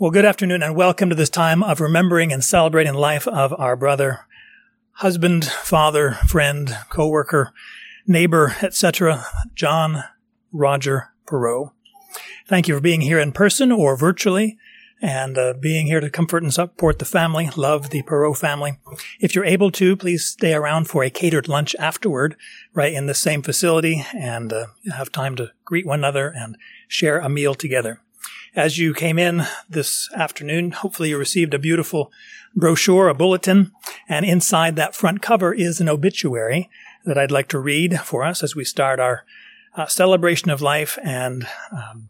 Well, good afternoon and welcome to this time of remembering and celebrating life of our brother, husband, father, friend, co-worker, neighbor, etc., John Roger Perot. Thank you for being here in person or virtually and uh, being here to comfort and support the family. Love the Perot family. If you're able to, please stay around for a catered lunch afterward, right in the same facility, and uh, have time to greet one another and share a meal together. As you came in this afternoon, hopefully you received a beautiful brochure, a bulletin, and inside that front cover is an obituary that I'd like to read for us as we start our uh, celebration of life and um,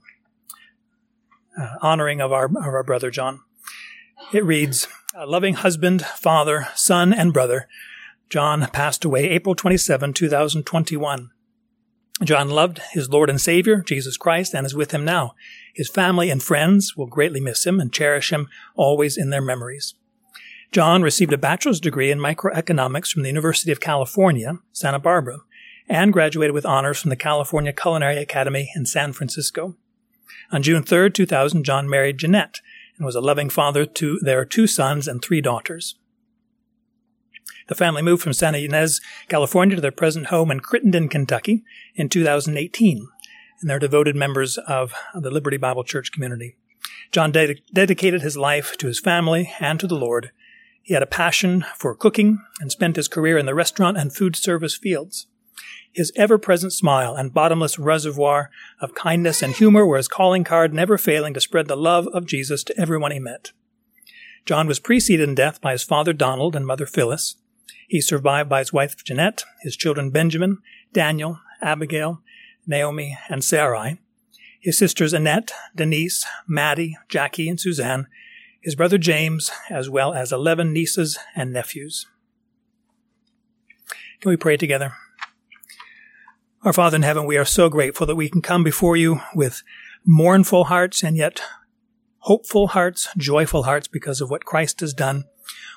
uh, honoring of our, of our brother John. It reads, a loving husband, father, son, and brother, John passed away April 27, 2021. John loved his Lord and Savior, Jesus Christ, and is with him now. His family and friends will greatly miss him and cherish him always in their memories. John received a bachelor's degree in microeconomics from the University of California, Santa Barbara, and graduated with honors from the California Culinary Academy in San Francisco. On June 3, 2000, John married Jeanette and was a loving father to their two sons and three daughters. The family moved from Santa Ynez, California to their present home in Crittenden, Kentucky in 2018 and they're devoted members of the Liberty Bible Church community. John ded- dedicated his life to his family and to the Lord. He had a passion for cooking and spent his career in the restaurant and food service fields. His ever present smile and bottomless reservoir of kindness and humor were his calling card, never failing to spread the love of Jesus to everyone he met. John was preceded in death by his father Donald and mother Phyllis. He's survived by his wife Jeanette, his children Benjamin, Daniel, Abigail, Naomi, and Sarai, his sisters Annette, Denise, Maddie, Jackie, and Suzanne, his brother James, as well as 11 nieces and nephews. Can we pray together? Our Father in heaven, we are so grateful that we can come before you with mournful hearts and yet hopeful hearts, joyful hearts because of what Christ has done.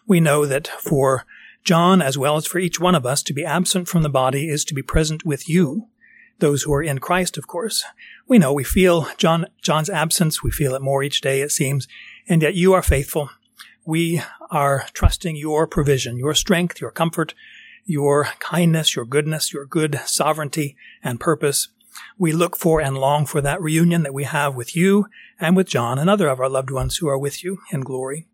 We know that for John, as well as for each one of us, to be absent from the body is to be present with you those who are in Christ, of course. We know we feel John, John's absence. We feel it more each day, it seems. And yet you are faithful. We are trusting your provision, your strength, your comfort, your kindness, your goodness, your good sovereignty and purpose. We look for and long for that reunion that we have with you and with John and other of our loved ones who are with you in glory.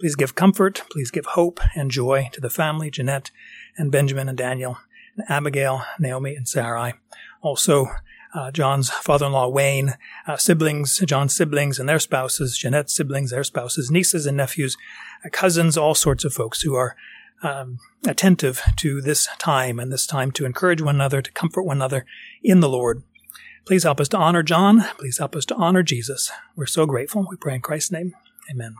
Please give comfort, please give hope and joy to the family, Jeanette and Benjamin and Daniel, and Abigail, Naomi, and Sarai also uh, John's father-in-law Wayne, uh, siblings, John's siblings and their spouses, Jeanette's siblings, their spouses, nieces and nephews, uh, cousins, all sorts of folks who are um, attentive to this time and this time to encourage one another, to comfort one another in the Lord. Please help us to honor John. Please help us to honor Jesus. We're so grateful. We pray in Christ's name. Amen.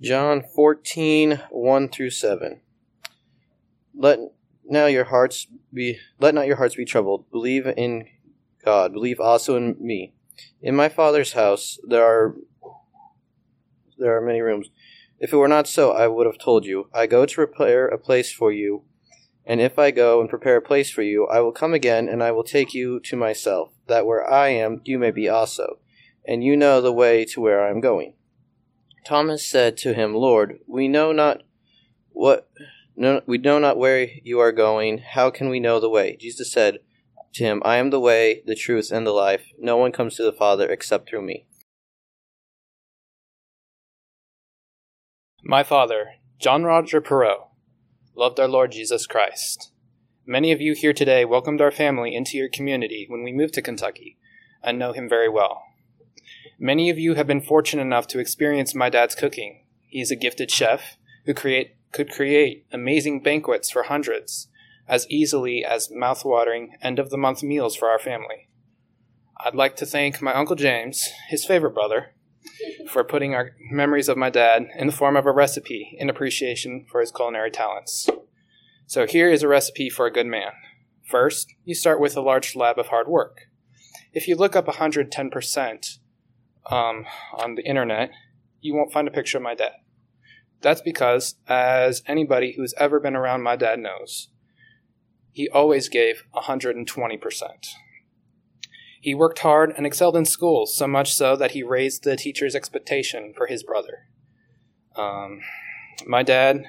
John 14, 1 through 7. Let now your hearts be let not your hearts be troubled. Believe in God. Believe also in me. In my Father's house there are there are many rooms. If it were not so, I would have told you. I go to prepare a place for you. And if I go and prepare a place for you, I will come again, and I will take you to myself, that where I am, you may be also. And you know the way to where I am going. Thomas said to him, Lord, we know not what no, we know not where you are going. How can we know the way? Jesus said to him, I am the way, the truth, and the life. No one comes to the Father except through me. My father, John Roger Perot, loved our Lord Jesus Christ. Many of you here today welcomed our family into your community when we moved to Kentucky and know him very well. Many of you have been fortunate enough to experience my dad's cooking. He is a gifted chef who create could create amazing banquets for hundreds, as easily as mouth-watering end-of-the-month meals for our family. I'd like to thank my Uncle James, his favorite brother, for putting our memories of my dad in the form of a recipe in appreciation for his culinary talents. So here is a recipe for a good man. First, you start with a large slab of hard work. If you look up 110% um, on the internet, you won't find a picture of my dad. That's because, as anybody who's ever been around my dad knows, he always gave 120%. He worked hard and excelled in school, so much so that he raised the teacher's expectation for his brother. Um, my dad,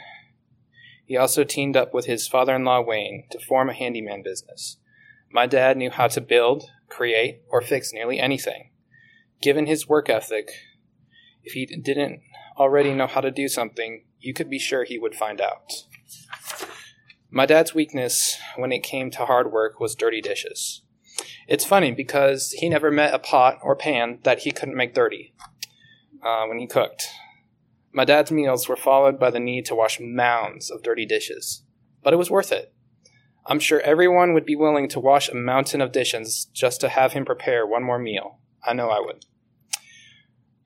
he also teamed up with his father in law, Wayne, to form a handyman business. My dad knew how to build, create, or fix nearly anything. Given his work ethic, if he didn't already know how to do something, you could be sure he would find out. My dad's weakness when it came to hard work was dirty dishes. It's funny because he never met a pot or pan that he couldn't make dirty uh, when he cooked. My dad's meals were followed by the need to wash mounds of dirty dishes, but it was worth it. I'm sure everyone would be willing to wash a mountain of dishes just to have him prepare one more meal. I know I would.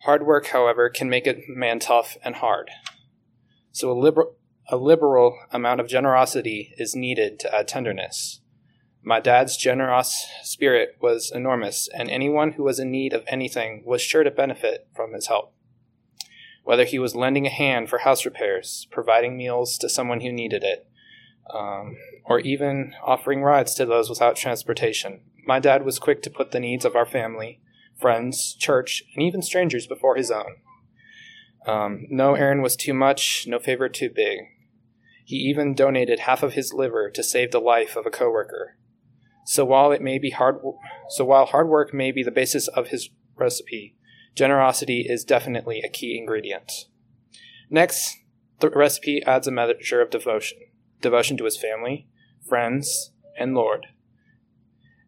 Hard work, however, can make a man tough and hard. So a liberal, a liberal amount of generosity is needed to add tenderness. My dad's generous spirit was enormous, and anyone who was in need of anything was sure to benefit from his help. Whether he was lending a hand for house repairs, providing meals to someone who needed it, um, or even offering rides to those without transportation, my dad was quick to put the needs of our family, friends, church, and even strangers before his own. Um, no errand was too much, no favor too big. He even donated half of his liver to save the life of a coworker. So while it may be hard, so while hard work may be the basis of his recipe, generosity is definitely a key ingredient. Next, the recipe adds a measure of devotion, devotion to his family, friends, and Lord,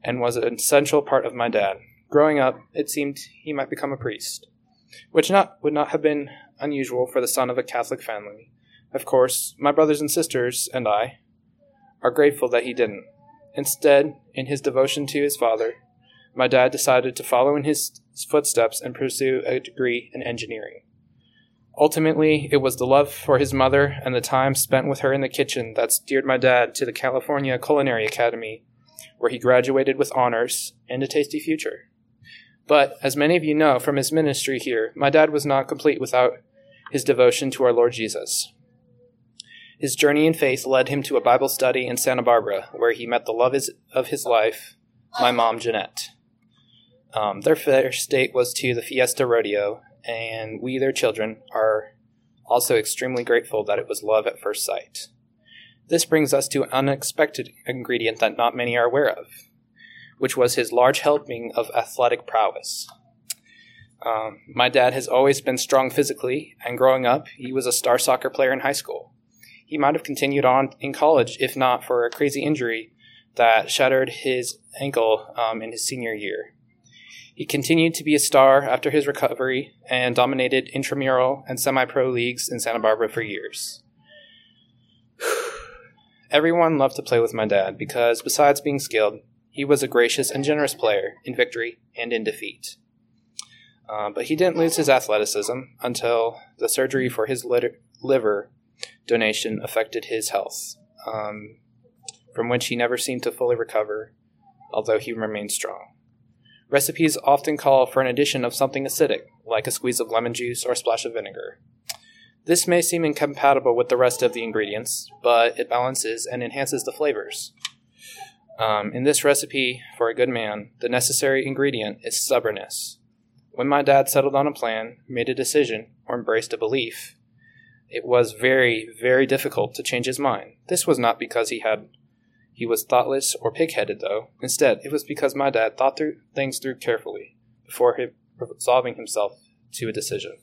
and was an essential part of my dad. Growing up, it seemed he might become a priest, which not would not have been unusual for the son of a Catholic family. Of course, my brothers and sisters and I are grateful that he didn't. Instead, in his devotion to his father, my dad decided to follow in his footsteps and pursue a degree in engineering. Ultimately, it was the love for his mother and the time spent with her in the kitchen that steered my dad to the California Culinary Academy, where he graduated with honors and a tasty future. But, as many of you know from his ministry here, my dad was not complete without his devotion to our Lord Jesus. His journey in faith led him to a Bible study in Santa Barbara, where he met the love of his life, my mom, Jeanette. Um, their first date was to the Fiesta Rodeo, and we, their children, are also extremely grateful that it was love at first sight. This brings us to an unexpected ingredient that not many are aware of, which was his large helping of athletic prowess. Um, my dad has always been strong physically, and growing up, he was a star soccer player in high school he might have continued on in college if not for a crazy injury that shattered his ankle um, in his senior year. He continued to be a star after his recovery and dominated intramural and semi pro leagues in Santa Barbara for years. Everyone loved to play with my dad because, besides being skilled, he was a gracious and generous player in victory and in defeat. Uh, but he didn't lose his athleticism until the surgery for his liver donation affected his health, um, from which he never seemed to fully recover, although he remained strong. Recipes often call for an addition of something acidic, like a squeeze of lemon juice or a splash of vinegar. This may seem incompatible with the rest of the ingredients, but it balances and enhances the flavors. Um, in this recipe for a good man, the necessary ingredient is stubbornness. When my dad settled on a plan, made a decision, or embraced a belief, it was very, very difficult to change his mind. This was not because he had he was thoughtless or pig-headed, though. Instead, it was because my dad thought through things through carefully before resolving himself to a decision.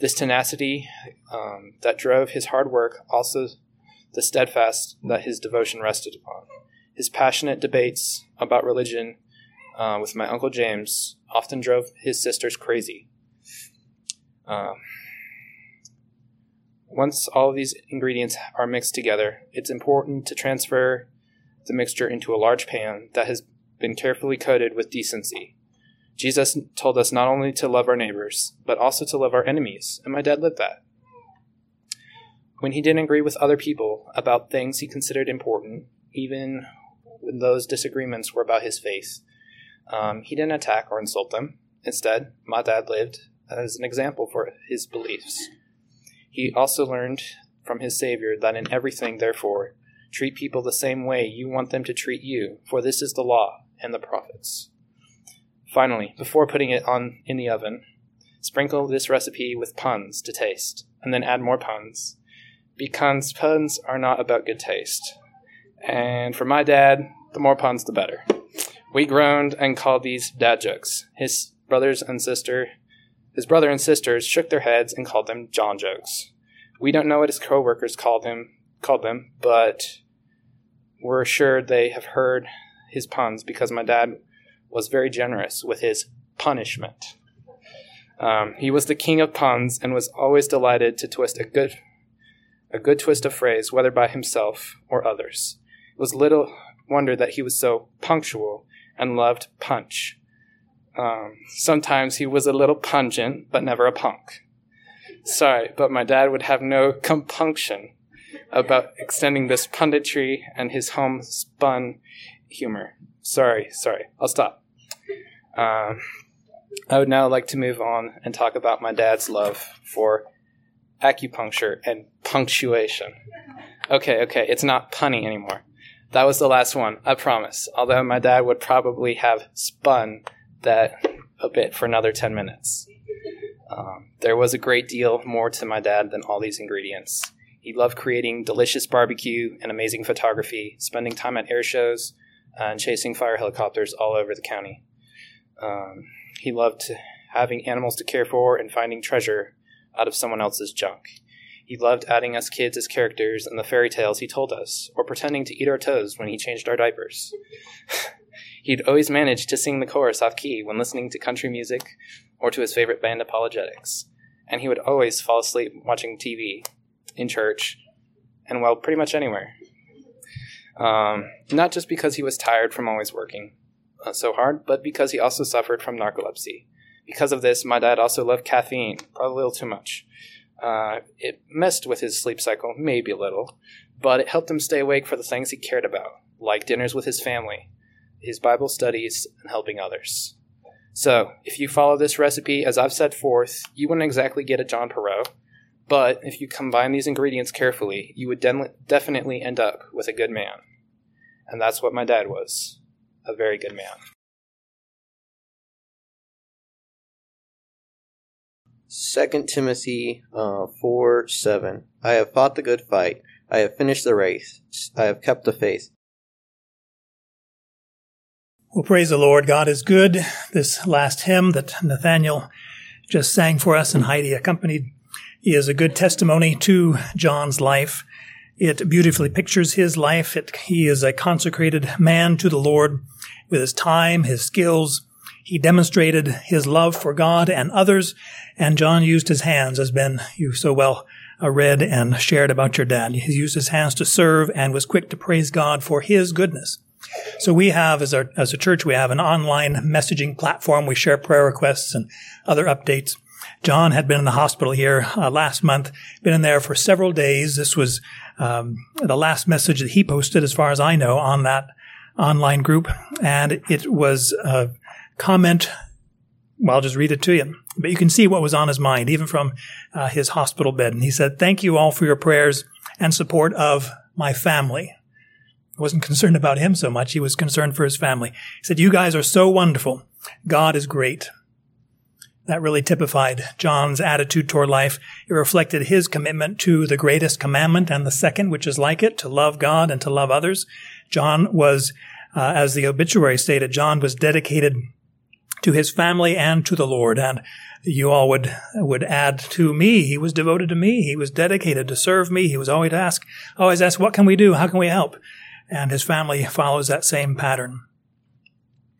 This tenacity um, that drove his hard work, also the steadfast that his devotion rested upon. His passionate debates about religion uh, with my uncle James often drove his sisters crazy. Uh, once all of these ingredients are mixed together, it's important to transfer the mixture into a large pan that has been carefully coated with decency. Jesus told us not only to love our neighbors, but also to love our enemies, and my dad lived that. When he didn't agree with other people about things he considered important, even those disagreements were about his faith, um, he didn't attack or insult them. Instead, my dad lived as an example for his beliefs. He also learned from his Savior that in everything, therefore, treat people the same way you want them to treat you, for this is the law and the prophets. Finally, before putting it on in the oven, sprinkle this recipe with puns to taste, and then add more puns, because puns are not about good taste. And for my dad, the more puns, the better. We groaned and called these dad jokes. His brothers and sister, his brother and sisters shook their heads and called them John jokes. We don't know what his coworkers called him, called them, but we're assured they have heard his puns because my dad was very generous with his punishment. Um, he was the king of puns and was always delighted to twist a good, a good twist of phrase, whether by himself or others. It was little wonder that he was so punctual and loved punch. Um, sometimes he was a little pungent, but never a punk. Sorry, but my dad would have no compunction about extending this punditry and his homespun humor. Sorry, sorry. I'll stop. Um, I would now like to move on and talk about my dad's love for acupuncture and punctuation. Okay, okay, it's not punny anymore. That was the last one, I promise. Although my dad would probably have spun that a bit for another 10 minutes. Um, there was a great deal more to my dad than all these ingredients. He loved creating delicious barbecue and amazing photography, spending time at air shows, uh, and chasing fire helicopters all over the county. Um, he loved having animals to care for and finding treasure out of someone else's junk. He loved adding us kids as characters in the fairy tales he told us, or pretending to eat our toes when he changed our diapers. He'd always manage to sing the chorus off key when listening to country music or to his favorite band ApologetiX. And he would always fall asleep watching TV in church, and well, pretty much anywhere. Um, not just because he was tired from always working uh, so hard, but because he also suffered from narcolepsy. Because of this, my dad also loved caffeine, probably a little too much. Uh, it messed with his sleep cycle, maybe a little, but it helped him stay awake for the things he cared about, like dinners with his family, his Bible studies, and helping others. So, if you follow this recipe as I've set forth, you wouldn't exactly get a John Perot, but if you combine these ingredients carefully, you would de- definitely end up with a good man. And that's what my dad was a very good man. Second Timothy uh, 4 7. I have fought the good fight. I have finished the race. I have kept the faith. Well, praise the Lord. God is good. This last hymn that Nathaniel just sang for us and Heidi accompanied is a good testimony to John's life. It beautifully pictures his life. It, he is a consecrated man to the Lord with his time, his skills. He demonstrated his love for God and others, and John used his hands, as Ben, you so well uh, read and shared about your dad. He used his hands to serve and was quick to praise God for his goodness. So we have, as, our, as a church, we have an online messaging platform. We share prayer requests and other updates. John had been in the hospital here uh, last month, been in there for several days. This was um, the last message that he posted, as far as I know, on that online group. And it was a comment. Well, I'll just read it to you. But you can see what was on his mind, even from uh, his hospital bed. And he said, Thank you all for your prayers and support of my family. I wasn't concerned about him so much. He was concerned for his family. He said, You guys are so wonderful. God is great. That really typified John's attitude toward life. It reflected his commitment to the greatest commandment and the second, which is like it, to love God and to love others. John was, uh, as the obituary stated, John was dedicated to his family and to the Lord. And you all would, would add to me. He was devoted to me. He was dedicated to serve me. He was always ask, always ask, what can we do? How can we help? And his family follows that same pattern.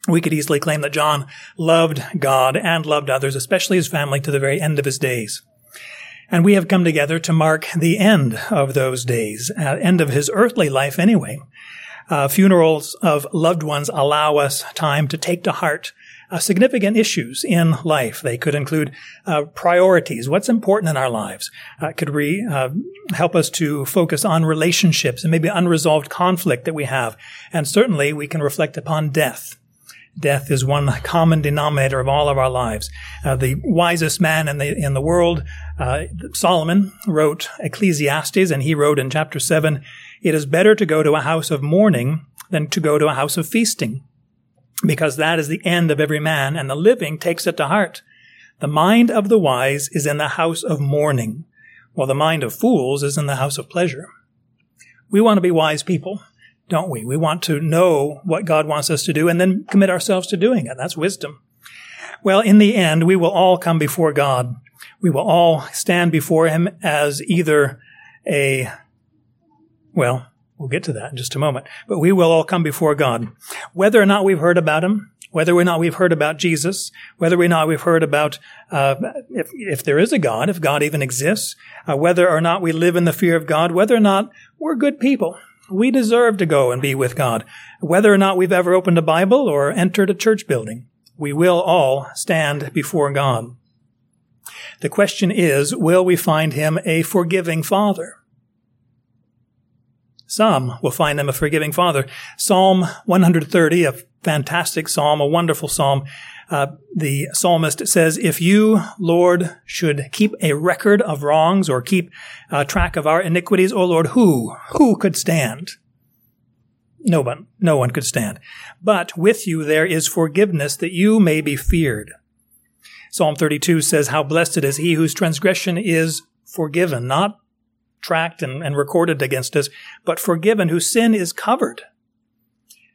We could easily claim that John loved God and loved others, especially his family, to the very end of his days. And we have come together to mark the end of those days, uh, end of his earthly life anyway. Uh, funerals of loved ones allow us time to take to heart uh, significant issues in life. They could include uh, priorities, what's important in our lives. Uh, could re, uh, help us to focus on relationships and maybe unresolved conflict that we have. And certainly we can reflect upon death Death is one common denominator of all of our lives. Uh, the wisest man in the in the world, uh, Solomon, wrote Ecclesiastes, and he wrote in chapter seven, "It is better to go to a house of mourning than to go to a house of feasting." Because that is the end of every man, and the living takes it to heart. The mind of the wise is in the house of mourning, while the mind of fools is in the house of pleasure. We want to be wise people, don't we? We want to know what God wants us to do and then commit ourselves to doing it. That's wisdom. Well, in the end, we will all come before God. We will all stand before Him as either a, well, we'll get to that in just a moment, but we will all come before God. Whether or not we've heard about Him, whether or not we've heard about Jesus, whether or not we've heard about uh, if, if there is a God, if God even exists, uh, whether or not we live in the fear of God, whether or not we're good people. We deserve to go and be with God. Whether or not we've ever opened a Bible or entered a church building, we will all stand before God. The question is, will we find him a forgiving father? Some will find them a forgiving father. Psalm 130, a fantastic psalm, a wonderful psalm. Uh, the psalmist says, if you, Lord, should keep a record of wrongs or keep uh, track of our iniquities, O Lord, who, who could stand? No one, no one could stand. But with you there is forgiveness that you may be feared. Psalm 32 says, how blessed is he whose transgression is forgiven, not tracked and, and recorded against us, but forgiven, whose sin is covered.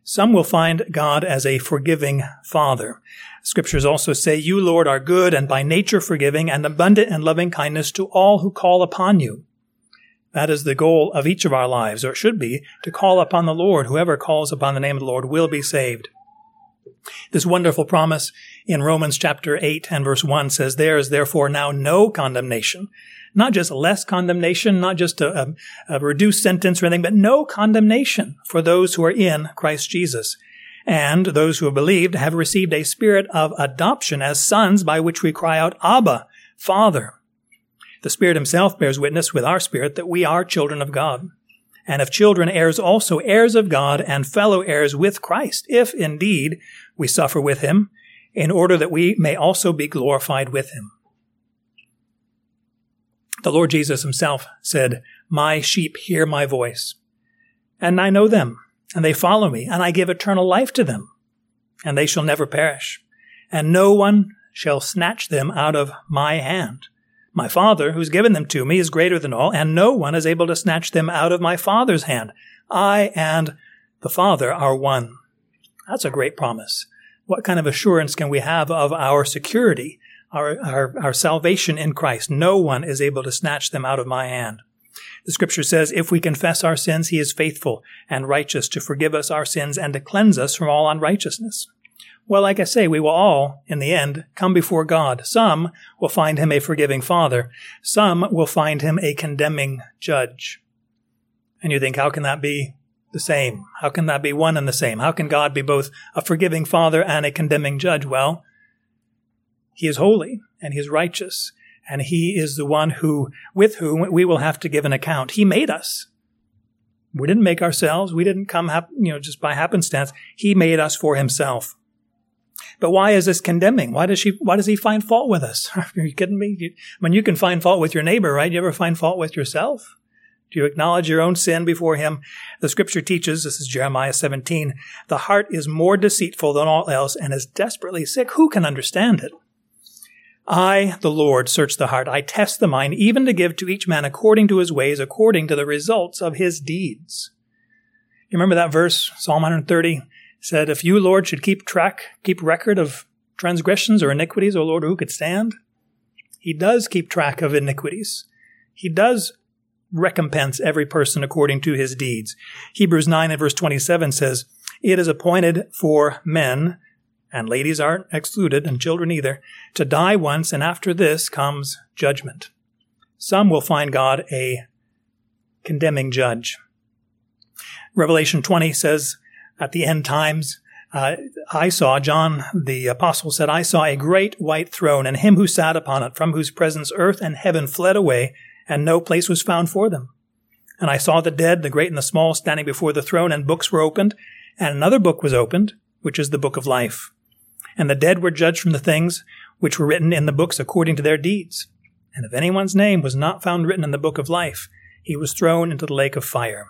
Some will find God as a forgiving Father. Scriptures also say, You, Lord, are good and by nature forgiving and abundant in loving kindness to all who call upon you. That is the goal of each of our lives, or it should be, to call upon the Lord. Whoever calls upon the name of the Lord will be saved. This wonderful promise in Romans chapter 8 and verse 1 says, There is therefore now no condemnation not just less condemnation, not just a, a, a reduced sentence or anything, but no condemnation for those who are in Christ Jesus. And those who have believed have received a spirit of adoption as sons by which we cry out, Abba, Father. The Spirit Himself bears witness with our spirit that we are children of God. And if children, heirs also, heirs of God and fellow heirs with Christ, if indeed we suffer with Him, in order that we may also be glorified with Him. The Lord Jesus himself said, My sheep hear my voice, and I know them, and they follow me, and I give eternal life to them, and they shall never perish, and no one shall snatch them out of my hand. My Father, who's given them to me, is greater than all, and no one is able to snatch them out of my Father's hand. I and the Father are one. That's a great promise. What kind of assurance can we have of our security our, our, our salvation in Christ. No one is able to snatch them out of my hand. The scripture says, if we confess our sins, he is faithful and righteous to forgive us our sins and to cleanse us from all unrighteousness. Well, like I say, we will all, in the end, come before God. Some will find him a forgiving father. Some will find him a condemning judge. And you think, how can that be the same? How can that be one and the same? How can God be both a forgiving father and a condemning judge? Well, he is holy and he is righteous. And he is the one who, with whom we will have to give an account. He made us. We didn't make ourselves. We didn't come, hap- you know, just by happenstance. He made us for himself. But why is this condemning? Why does she, why does he find fault with us? Are you kidding me? You, I mean, you can find fault with your neighbor, right? You ever find fault with yourself? Do you acknowledge your own sin before him? The scripture teaches, this is Jeremiah 17, the heart is more deceitful than all else and is desperately sick. Who can understand it? I, the Lord, search the heart. I test the mind, even to give to each man according to his ways, according to the results of his deeds. You remember that verse, Psalm 130 said, If you, Lord, should keep track, keep record of transgressions or iniquities, O Lord, who could stand? He does keep track of iniquities. He does recompense every person according to his deeds. Hebrews 9 and verse 27 says, It is appointed for men and ladies aren't excluded, and children either, to die once, and after this comes judgment. Some will find God a condemning judge. Revelation 20 says, at the end times, uh, I saw, John the apostle said, I saw a great white throne and him who sat upon it, from whose presence earth and heaven fled away, and no place was found for them. And I saw the dead, the great and the small, standing before the throne, and books were opened, and another book was opened, which is the book of life and the dead were judged from the things which were written in the books according to their deeds. And if anyone's name was not found written in the book of life, he was thrown into the lake of fire.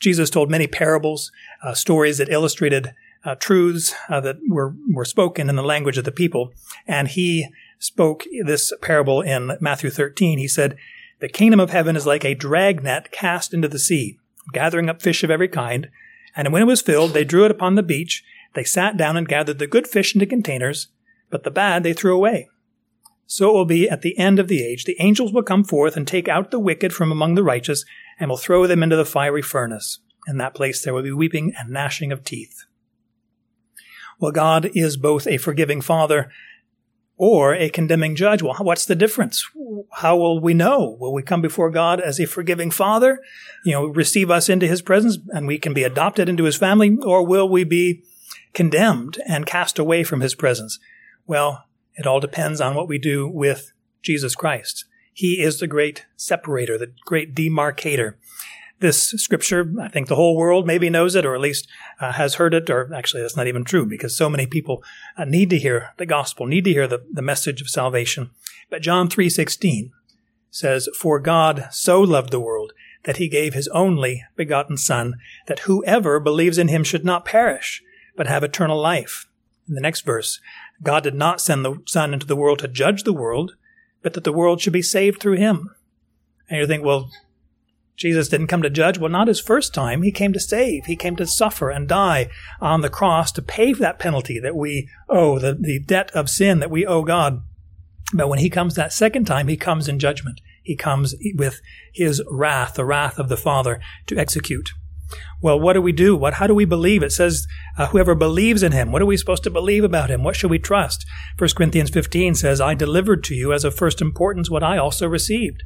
Jesus told many parables, uh, stories that illustrated uh, truths uh, that were, were spoken in the language of the people. And he spoke this parable in Matthew 13. He said, The kingdom of heaven is like a dragnet cast into the sea, gathering up fish of every kind. And when it was filled, they drew it upon the beach. They sat down and gathered the good fish into containers, but the bad they threw away. So it will be at the end of the age. The angels will come forth and take out the wicked from among the righteous and will throw them into the fiery furnace. In that place there will be weeping and gnashing of teeth. Well, God is both a forgiving Father or a condemning judge. Well, what's the difference? How will we know? Will we come before God as a forgiving Father, you know, receive us into His presence and we can be adopted into His family, or will we be condemned and cast away from His presence? Well, it all depends on what we do with Jesus Christ. He is the great separator, the great demarcator. This scripture, I think the whole world maybe knows it, or at least uh, has heard it, or actually that's not even true because so many people uh, need to hear the gospel, need to hear the, the message of salvation. But John 3.16 says, For God so loved the world that he gave his only begotten Son, that whoever believes in him should not perish, but have eternal life. In the next verse, God did not send the Son into the world to judge the world, but that the world should be saved through him. And you think, well, Jesus didn't come to judge. Well, not his first time. He came to save. He came to suffer and die on the cross to pay that penalty that we owe, the, the debt of sin that we owe God. But when he comes that second time, he comes in judgment. He comes with his wrath, the wrath of the Father, to execute. Well, what do we do? What, how do we believe? It says, uh, whoever believes in him. What are we supposed to believe about him? What should we trust? 1 Corinthians 15 says, I delivered to you as of first importance what I also received.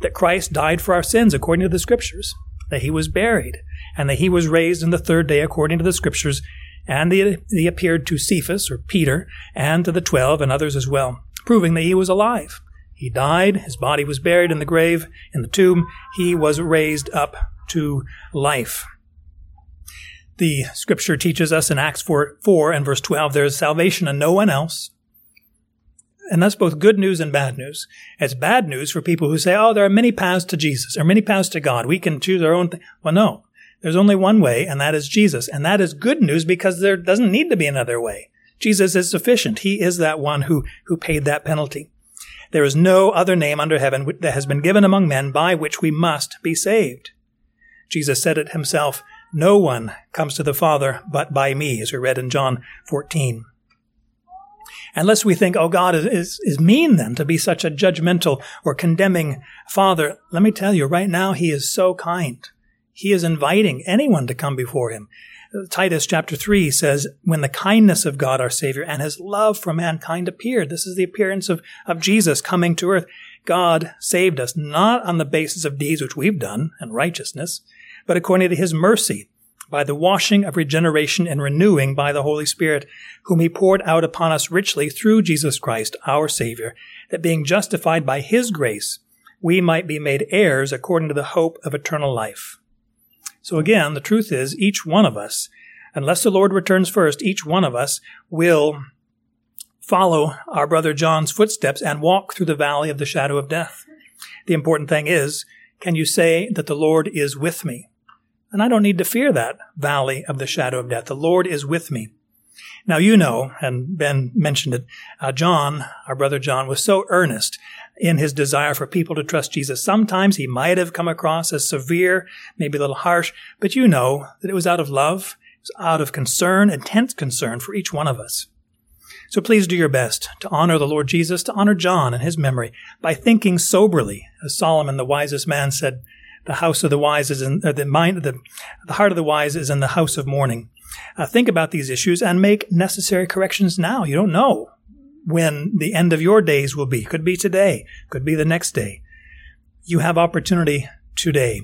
That Christ died for our sins according to the scriptures, that he was buried, and that he was raised on the third day according to the scriptures, and he, he appeared to Cephas, or Peter, and to the twelve and others as well, proving that he was alive. He died, his body was buried in the grave, in the tomb, he was raised up to life. The scripture teaches us in Acts 4, 4 and verse 12, there is salvation in no one else. And that's both good news and bad news. It's bad news for people who say, oh, there are many paths to Jesus, or many paths to God. We can choose our own thing. Well, no. There's only one way, and that is Jesus. And that is good news because there doesn't need to be another way. Jesus is sufficient. He is that one who, who paid that penalty. There is no other name under heaven that has been given among men by which we must be saved. Jesus said it himself, No one comes to the Father but by me, as we read in John 14. Unless we think, oh, God is, is, is mean then to be such a judgmental or condemning Father, let me tell you, right now He is so kind. He is inviting anyone to come before Him. Titus chapter 3 says, When the kindness of God our Savior and His love for mankind appeared, this is the appearance of, of Jesus coming to earth. God saved us not on the basis of deeds which we've done and righteousness, but according to his mercy, by the washing of regeneration and renewing by the Holy Spirit, whom he poured out upon us richly through Jesus Christ, our Savior, that being justified by his grace, we might be made heirs according to the hope of eternal life. So again, the truth is, each one of us, unless the Lord returns first, each one of us will follow our brother John's footsteps and walk through the valley of the shadow of death. The important thing is, can you say that the Lord is with me? And I don't need to fear that valley of the shadow of death. The Lord is with me. Now, you know, and Ben mentioned it, uh, John, our brother John, was so earnest in his desire for people to trust Jesus. Sometimes he might have come across as severe, maybe a little harsh, but you know that it was out of love, it was out of concern, intense concern for each one of us. So please do your best to honor the Lord Jesus, to honor John and his memory by thinking soberly, as Solomon, the wisest man, said, the house of the wise is in the mind the, the heart of the wise is in the house of mourning. Uh, think about these issues and make necessary corrections now. You don't know when the end of your days will be. Could be today. Could be the next day. You have opportunity today.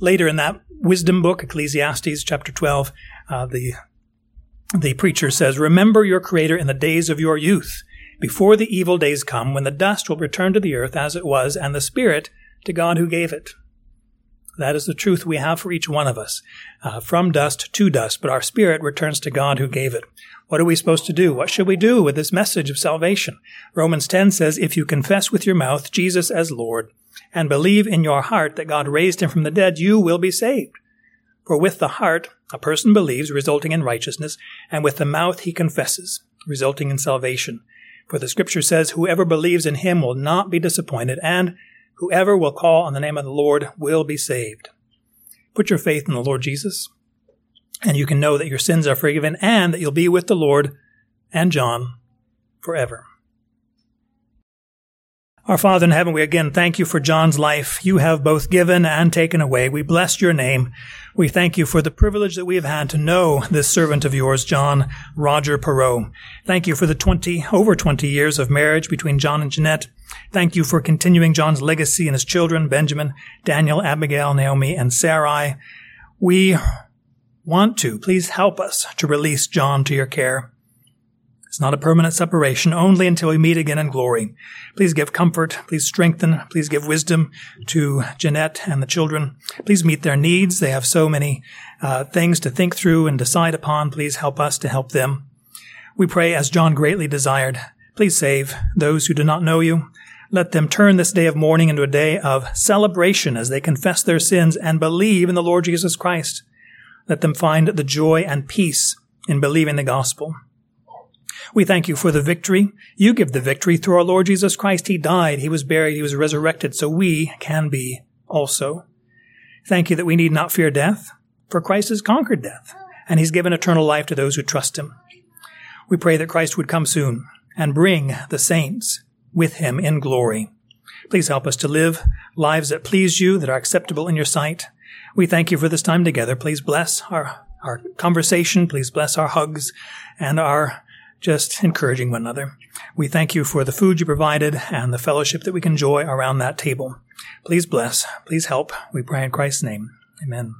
Later in that wisdom book ecclesiastes chapter 12 uh, the the preacher says remember your creator in the days of your youth before the evil days come when the dust will return to the earth as it was and the spirit to god who gave it that is the truth we have for each one of us, uh, from dust to dust, but our spirit returns to God who gave it. What are we supposed to do? What should we do with this message of salvation? Romans 10 says, If you confess with your mouth Jesus as Lord and believe in your heart that God raised him from the dead, you will be saved. For with the heart A person believes, resulting in righteousness, and with the mouth he confesses, resulting in salvation. For the scripture says, Whoever believes in him will not be disappointed, and whoever will call on the name of the Lord will be saved. Put your faith in the Lord Jesus, and you can know that your sins are forgiven and that you'll be with the Lord and John forever. Our Father in heaven, we again thank you for John's life. You have both given and taken away. We bless your name. We thank you for the privilege that we have had to know this servant of yours, John Roger Perot. Thank you for the 20, over 20 years of marriage between John and Jeanette. Thank you for continuing John's legacy and his children, Benjamin, Daniel, Abigail, Naomi, and Sarai. We want to. Please help us to release John to your care. It's not a permanent separation, only until we meet again in glory. Please give comfort. Please strengthen. Please give wisdom to Jeanette and the children. Please meet their needs. They have so many uh, things to think through and decide upon. Please help us to help them. We pray as John greatly desired. Please save those who do not know you. Let them turn this day of mourning into a day of celebration as they confess their sins and believe in the Lord Jesus Christ. Let them find the joy and peace in believing the gospel. We thank you for the victory. You give the victory through our Lord Jesus Christ. He died, He was buried, He was resurrected, so we can be also. Thank you that we need not fear death, for Christ has conquered death, and He's given eternal life to those who trust Him. We pray that Christ would come soon and bring the saints with Him in glory. Please help us to live lives that please you, that are acceptable in your sight. We thank you for this time together. Please bless our, our conversation. Please bless our hugs and our just encouraging one another. We thank you for the food you provided and the fellowship that we can enjoy around that table. Please bless, please help. We pray in Christ's name. Amen.